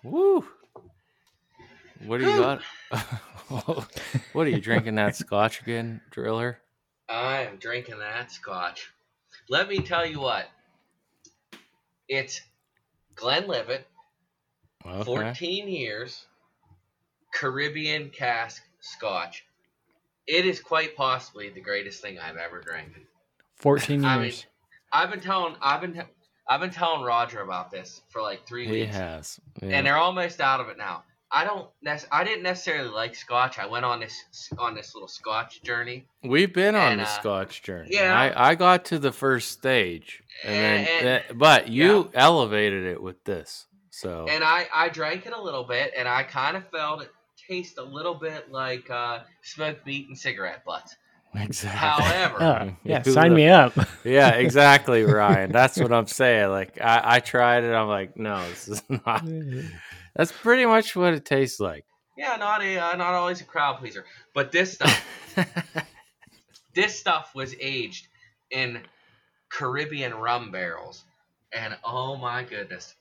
Woo! What do you got? <laughs> what are you drinking that scotch again, driller? I am drinking that scotch. Let me tell you what. It's Glenlivet, okay. 14 years, Caribbean cask scotch. It is quite possibly the greatest thing I've ever drank. 14 years. I mean, I've been telling I've been I've been telling Roger about this for like three He weeks, has. and they're almost out of it now. I don't. nec- I didn't necessarily like Scotch. I went on this on this little Scotch journey, We've been on the uh, Scotch journey. yeah. I, I got to the first stage, and then, And- but you elevated it with this. So and I I drank it a little bit, and I kind of felt it taste a little bit like uh, smoked meat and cigarette butts. Exactly. However, Oh, <laughs> yeah, sign the- me up. <laughs> yeah, <laughs> exactly, Ryan. That's what I'm saying. Like I, I tried it. I'm like, no, this is not. That's pretty much what it tastes like. yeah, not a uh, not always a crowd pleaser, but this stuff this stuff was aged in Caribbean rum barrels, and oh my goodness,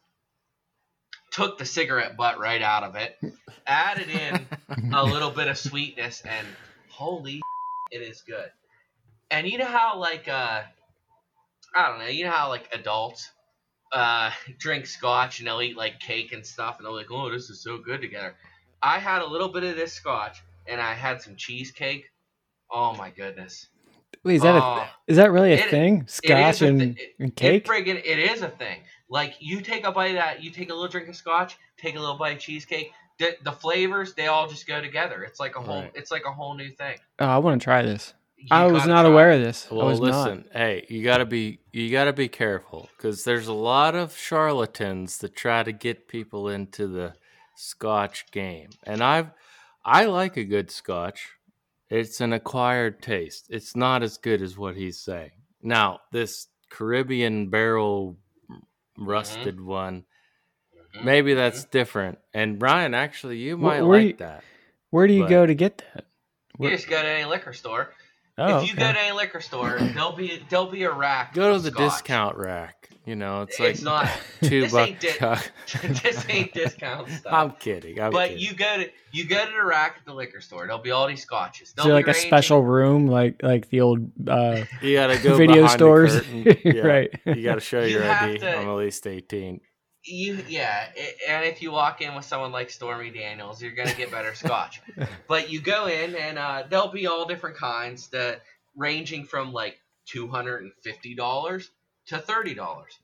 took the cigarette butt right out of it, added in a little bit of sweetness, and holy, it is good. And you know how like uh, I don't know, you know how like adults uh <laughs> drink scotch and they'll eat like cake and stuff, and they're like, oh, this is so good together. I had a little bit of this scotch, and I had some cheesecake. Oh my goodness. Wait, is that Oh. a, is that really a It- thing? Scotch a and, it- and It cake? friggin' it is a thing. Like you take a bite of that, you take a little drink of scotch, take a little bite of cheesecake. The, the flavors they all just go together. It's like a whole. Right. It's like a whole new thing. Oh, I want to try this. You I was not aware it. of this. I Well, was listen, not. hey, you gotta be you gotta be careful because there's a lot of charlatans that try to get people into the Scotch game, and I've I like a good Scotch. It's an acquired taste. It's not as good as what he's saying. Now, this Caribbean barrel rusted one, Mhm. Maybe that's different. And Brian, actually, you might where like you- that. Where do you but- go to get that? Where... You just go to any liquor store. Oh, if you okay. go to any liquor store, there'll be there'll be a rack. Go to the scotch. discount rack. You know, it's It's, like not. <laughs> two this bucks. ain't di- <laughs> this ain't discount <laughs> stuff. I'm kidding. I'm but kidding. you go to you go to the rack at the liquor store. There'll be all these scotches. Is They'll there be like a special room, like like the old uh, You gotta go video behind the stores? curtain. Yeah. right. You gotta show You your ID. to- I'm at least 18. You yeah, i and if you walk in with someone like Stormy Daniels, you're gonna get better scotch. <laughs> But you go in and uh, there'll be all different kinds, that ranging from like two hundred and fifty dollars to thirty dollars.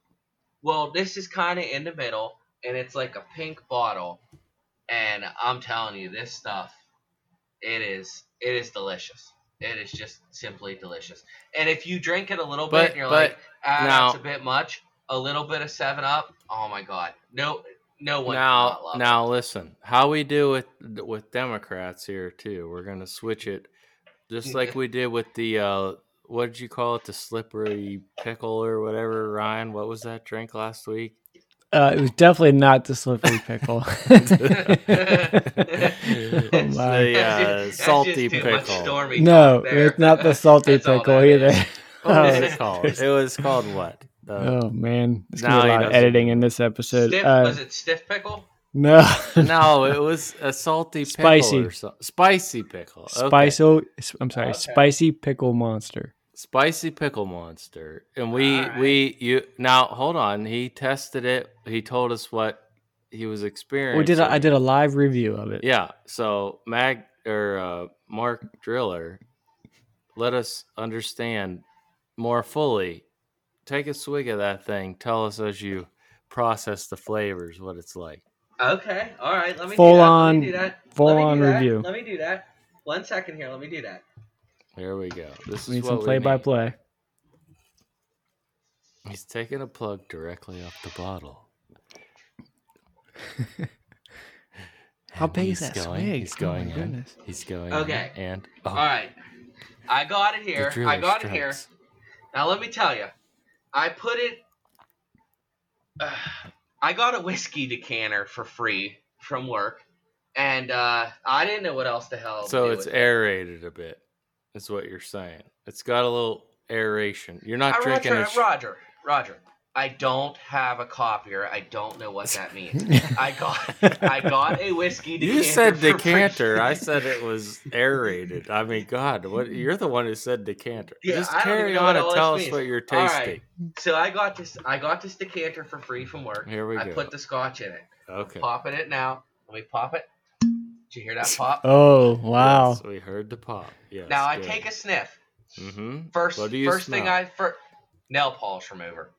Well, this is kind of in the middle, and it's like a pink bottle, and I'm telling you, this stuff, it is it is delicious. It is just simply delicious. And if you drink it a little But- bit, and you're but like, ah, now- that's a bit much. A little bit of Seven Up, oh my God, no, no one. now, cannot love it. now listen. How we do with with Democrats here too. We're gonna switch it, just like we did with the uh, what did you call it? The slippery pickle or whatever. Ryan, what was that drink last week? Uh, it was definitely not the slippery pickle. <laughs> <laughs> Oh my. the, uh, That's just- that's salty just too much pickle. No, it's not the salty That's pickle either. is. What was <laughs> Oh, it called? It was called what? The- oh man, there's Now gonna be a lot of editing in this episode. Stiff, Uh, was it stiff pickle? no, <laughs> no, it was a salty pickle Spicy. or so, spicy pickle. Okay. spicy. I'm sorry, Okay. spicy pickle monster. spicy pickle monster and we Alright. we you now hold on he tested it he told us what he was experiencing We did. A, I did a live review of it. yeah so mag or uh, mark driller let us understand more fully take a swig of that thing tell us as you process the flavors what it's like Okay, all right. Let me Full do that. on- Let me do that. full Let me do on that. review. Let me do that. One second here. Let me do that. There we go this We is need some play we by need. play. he's taking a plug directly off the bottle <laughs> How big is that going, swig? He's Oh my going in. goodness. He's going Okay. in. And oh, All right. I got it here. I got it here. Now let me tell you, I put it. Uh, I got a whiskey decanter for free from work, and uh, I didn't know what else the hell. So it's with it. aerated a bit. Is what you're saying. It's got a little aeration. You're not Uh, drinking Roger, sh- Roger, Roger. I don't have a copier. I don't know what that means. <laughs> I got I got a whiskey decanter. You said decanter. I said it was <laughs> aerated. I mean, God, what? You're the one who said decanter. Yeah, Just I don't carry even know on and tell this us what you're tasting. right. So I got this. I got this decanter for free from work. Here we I go. put the scotch in it. okay. Popping it now. Let me pop it. Did you hear that pop? <laughs> Oh wow! Yes, we heard the pop. Yes. now I take a sniff. Mm-hmm. First, What do you first thing? I first nail polish remover.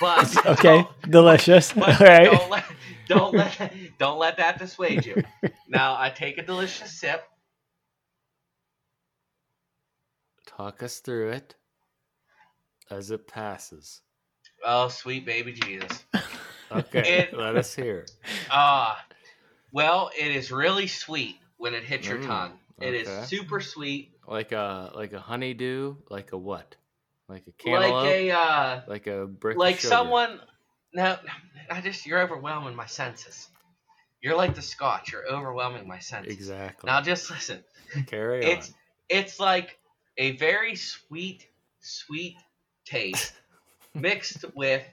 But Okay, don't- delicious. All but right. don't let don't let don't let that dissuade you. <laughs> Now I take a delicious sip. Talk us through it as it passes. Oh, sweet baby Jesus. <laughs> Okay, It- let us hear. it. Ah, well, it is really sweet when it hits your Mm, tongue. It is okay. super sweet, Like a like a honeydew, like a what? Like a like a uh, like a brick. like someone. No, I just you're overwhelming my senses. You're like the Scotch. You're overwhelming my senses. Exactly. Now just listen. Carry It's it's like a very sweet, sweet taste <laughs> mixed with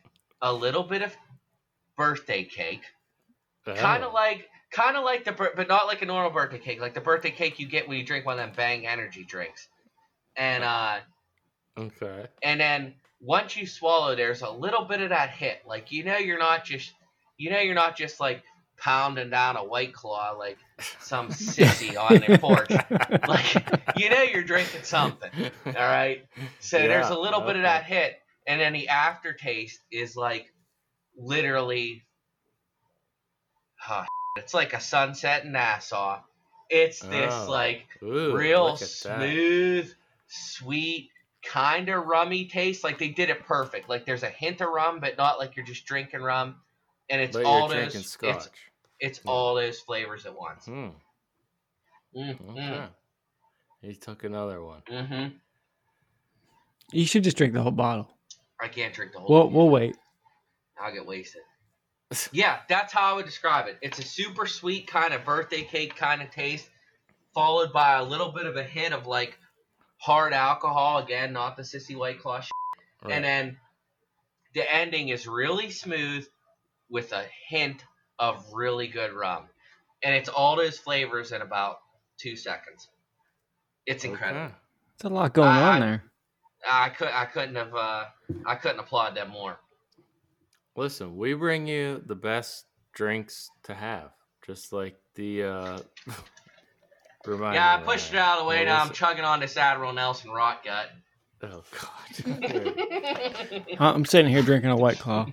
a little bit of birthday cake. on. Kind Oh, of like, kind of like the, but not like a normal birthday cake, like the birthday cake you get when you drink one of them Bang energy drinks. And uh, Okay. and then once you swallow, there's a little bit of that hit. Like you know, you're not just, you know, you're not just like pounding down a white claw like some sissy on their <laughs> porch. Like you know, you're drinking something. All right. So there's a Yeah, little bit of that hit, and then the aftertaste is like literally, oh, it's like a sunset in Nassau. It's this Oh, like Ooh, real smooth, sweet, kind of rummy taste. Like they did it perfect. Like there's a hint of rum, but not like you're just drinking rum. And it's But all you're those. drinking It's, it's Yeah. all those flavors at once. Hmm. Mm-hmm. Okay. He took another one. Mm-hmm. You should just drink the whole bottle. I can't drink the whole. We'll we'll wait. I'll get wasted. <laughs> Yeah, that's how I would describe it. It's a super sweet kind of birthday cake kind of taste, followed by a little bit of a hint of like hard alcohol. Again, not the sissy white claw. Shit. Right. And then the ending is really smooth with a hint of really good rum, and it's all those flavors in about two seconds. It's incredible. Okay. There's a lot going I- on there. I could I couldn't have uh, I couldn't applaud them more. Listen, we bring you the best drinks to have, just like the. uh <laughs> remind Yeah, I me of pushed it out of the way. What Now I'm chugging on this Admiral Nelson Rock Gut. Oh God. <laughs> I'm sitting here drinking a white claw.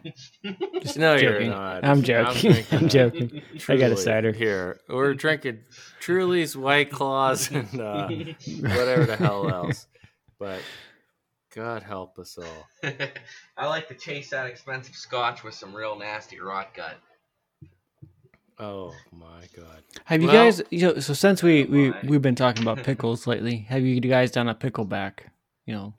Just no, you're not. I'm joking. <laughs> drinking I'm a joking. I got a cider. here. We're drinking Truly's White Claws and uh, <laughs> whatever the hell else. But God help us all. I like to chase that expensive scotch with some real nasty rot gut. Oh my God. Have you Well- guys? You know, so since we we we've been talking about pickles lately, have you guys done a pickleback? You know,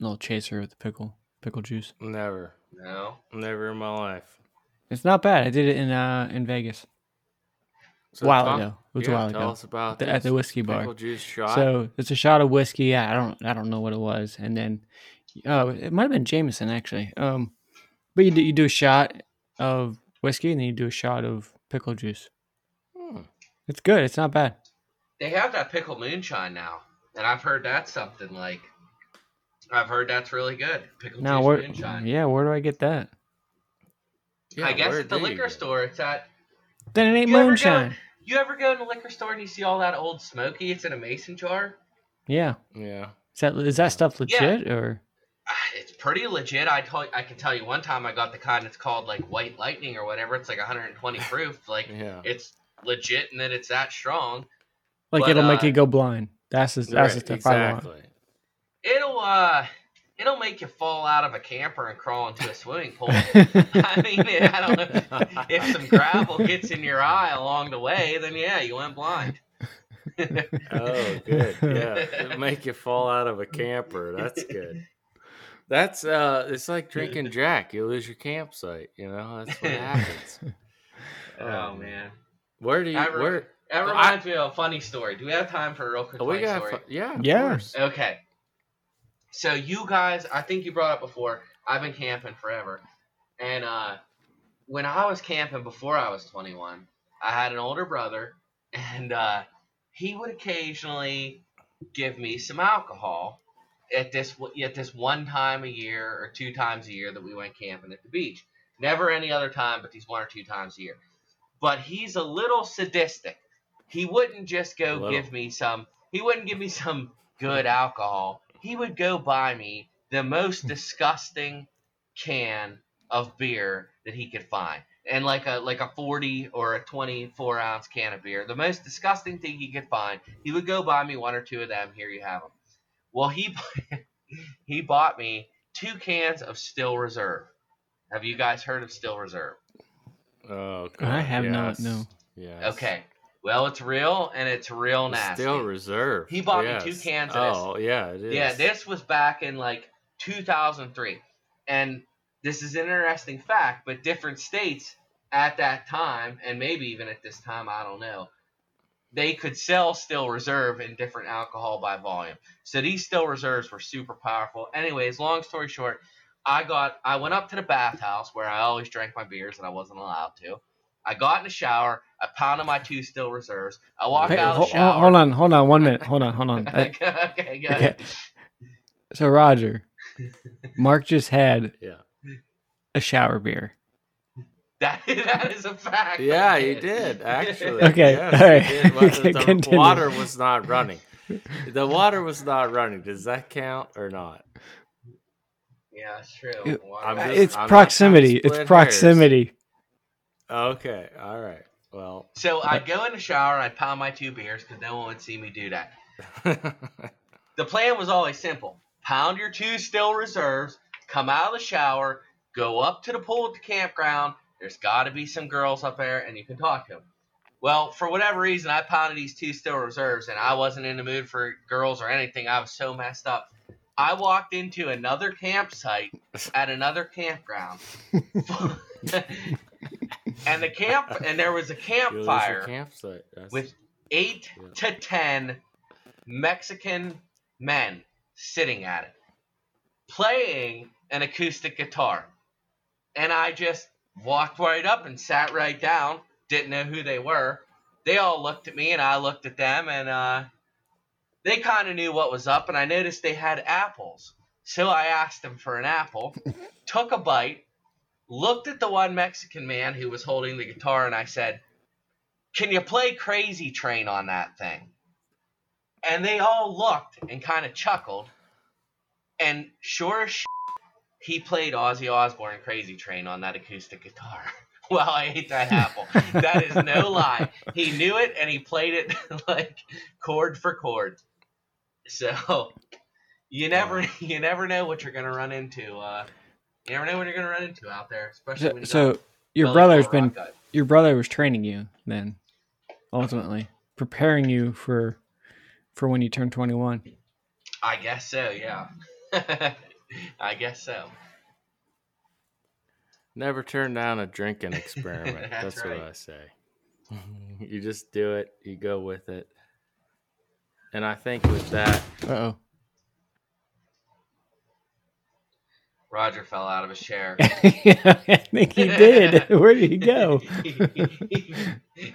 little chaser with the pickle pickle juice. Never, No. never in my life. It's not bad. I did it in uh in Vegas So a while talk- ago. It was yeah, a while tell ago. us about The- at the whiskey bar. Pickle juice shot. So it's a shot of whiskey. Yeah, I don't I don't know what it was, and then oh, it might have been Jameson actually. Um, but you do, you do a shot of whiskey and then you do a shot of pickle juice. Hmm. It's good. It's not bad. They have that pickle moonshine now, and I've heard that's something like. I've heard that's really good. Pickle Now juice where? moonshine. Yeah, where do I get that? Yeah, I guess at the liquor get store, it's at. Then it ain't You ever go- moonshine. You ever go in the liquor store and you see all that Ole Smoky? It's in a mason jar. Yeah. Yeah. Is that is that stuff legit or? <sighs> It's pretty legit. I told I can tell you one time I got the kind that's called like White Lightning or whatever. It's like 120 <laughs> proof. Like Yeah. it's legit and that it's that strong. Like But, it'll make uh, you go blind. That's the, that's the Right, stuff I want. exactly. It'll uh, it'll make you fall out of a camper and crawl into a swimming pool. <laughs> I mean, I don't know if some gravel gets in your eye along the way, then yeah, you went blind. <laughs> Oh, good. Yeah. It'll make you fall out of a camper. That's good. That's uh it's like drinking Jack. You lose your campsite, you know? That's what happens. <laughs> Oh Um, man, Where do you I re- where that I- reminds me of a funny story. Do we have time for a real quick oh, we funny got story? fu- yeah, of Yeah. course. Okay. So you guys, I think you brought up before. I've been camping forever, and uh, when I was camping before I was 21, I had an older brother, and uh, he would occasionally give me some alcohol at this at this one time a year or two times a year that we went camping at the beach. Never any other time, but these one or two times a year. But he's a little sadistic. He wouldn't just go give me some. He wouldn't give me some good alcohol. He would go buy me the most <laughs> disgusting can of beer that he could find. And like a like a 40 or a 24 ounce can of beer, the most disgusting thing he could find, he would go buy me one or two of them. Here you have them. Well, he <laughs> he bought me two cans of Steel Reserve. Have you guys heard of Steel Reserve? Oh, I have not, no. Yes. Okay. Well, it's real and it's real nasty. Steel Reserve. He bought me two cans of this. Oh, yeah, it is. Yeah, this was back in like 2003. And this is an interesting fact, but different states at that time, and maybe even at this time, I don't know, they could sell Steel Reserve in different alcohol by volume. So these Steel Reserves were super powerful. Anyways, long story short, I got I went up to the bathhouse where I always drank my beers and I wasn't allowed to. I got in the shower, I pounded my two Steel Reserves. I walked Hey, out of ho- the shower. hold on, hold on, one minute. Hold on, hold on. <laughs> Uh, okay, go okay. ahead. So Roger, <laughs> Mark just had Yeah. a shower beer. That, <laughs> that is a fact. Yeah, I you did, <laughs> actually. Okay, Yes, all right. you did. But <laughs> Okay, the water was not running. The water was not running. Does that count or not? Yeah, it's true. Water- Uh, just- it's I'm not trying to proximity. It's split hairs. proximity. Okay, all right. Well, so I'd go in the shower and I'd pound my two beers because no one would see me do that. The plan was always simple: pound your two Steel Reserves, come out of the shower, go up to the pool at the campground. There's got to be some girls up there, and you can talk to them. Well, for whatever reason, I pounded these two Steel Reserves, and I wasn't in the mood for girls or anything. I was so messed up. I walked into another campsite at another campground, <laughs> and the camp, and there was a you lose your campfire campsite. That's- with eight Yeah. to ten Mexican men sitting at it, playing an acoustic guitar. And I just walked right up and sat right down, didn't know who they were. They all looked at me and I looked at them, and uh, they kind of knew what was up. And I noticed they had apples. So I asked them for an apple, <laughs> took a bite, looked at the one Mexican man who was holding the guitar, and I said, Can you play Crazy Train on that thing? And they all looked and kind of chuckled. And sure as shit, he played Ozzy Osbourne Crazy Train on that acoustic guitar. <laughs> while I ate that apple. that is no <laughs> lie. He knew it and he played it <laughs> like chord for chord. So you never you never know what you're gonna run into. Uh, you never know what you're gonna run into out there, especially So, so your brother's been gut. your brother was training you then, ultimately preparing you for for when you turn twenty one. I guess so. Yeah. <laughs> I guess so. Never turn down a drinking experiment. <laughs> That's That's, right. what I say. <laughs> you just do it. You go with it. And I think with that, Uh Roger fell out of his chair. <laughs> I think he did. <laughs> Where did he go? <laughs>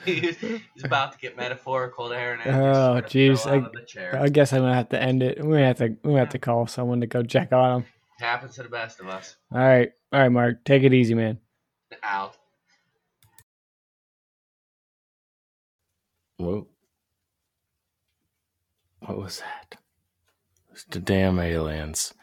he's, he's about to get metaphorical there. And Oh, just sort of jeez, I- of the chair. I guess I'm gonna have to end it. We have to we have to call someone to go check on him. Happens to the best of us. All right, all right, Mark, take it easy, man. Out. whoa. What was that? It's the damn aliens.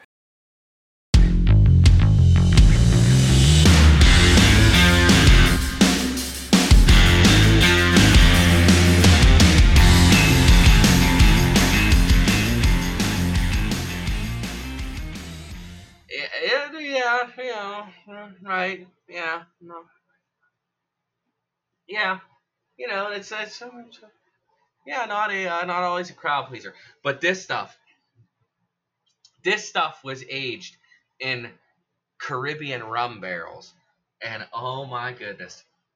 Yeah, you know, right? Yeah, no. Yeah, you know, it's it's, it's yeah, not a uh, not always a crowd pleaser, but this stuff, this stuff was aged in Caribbean rum barrels, and oh my goodness,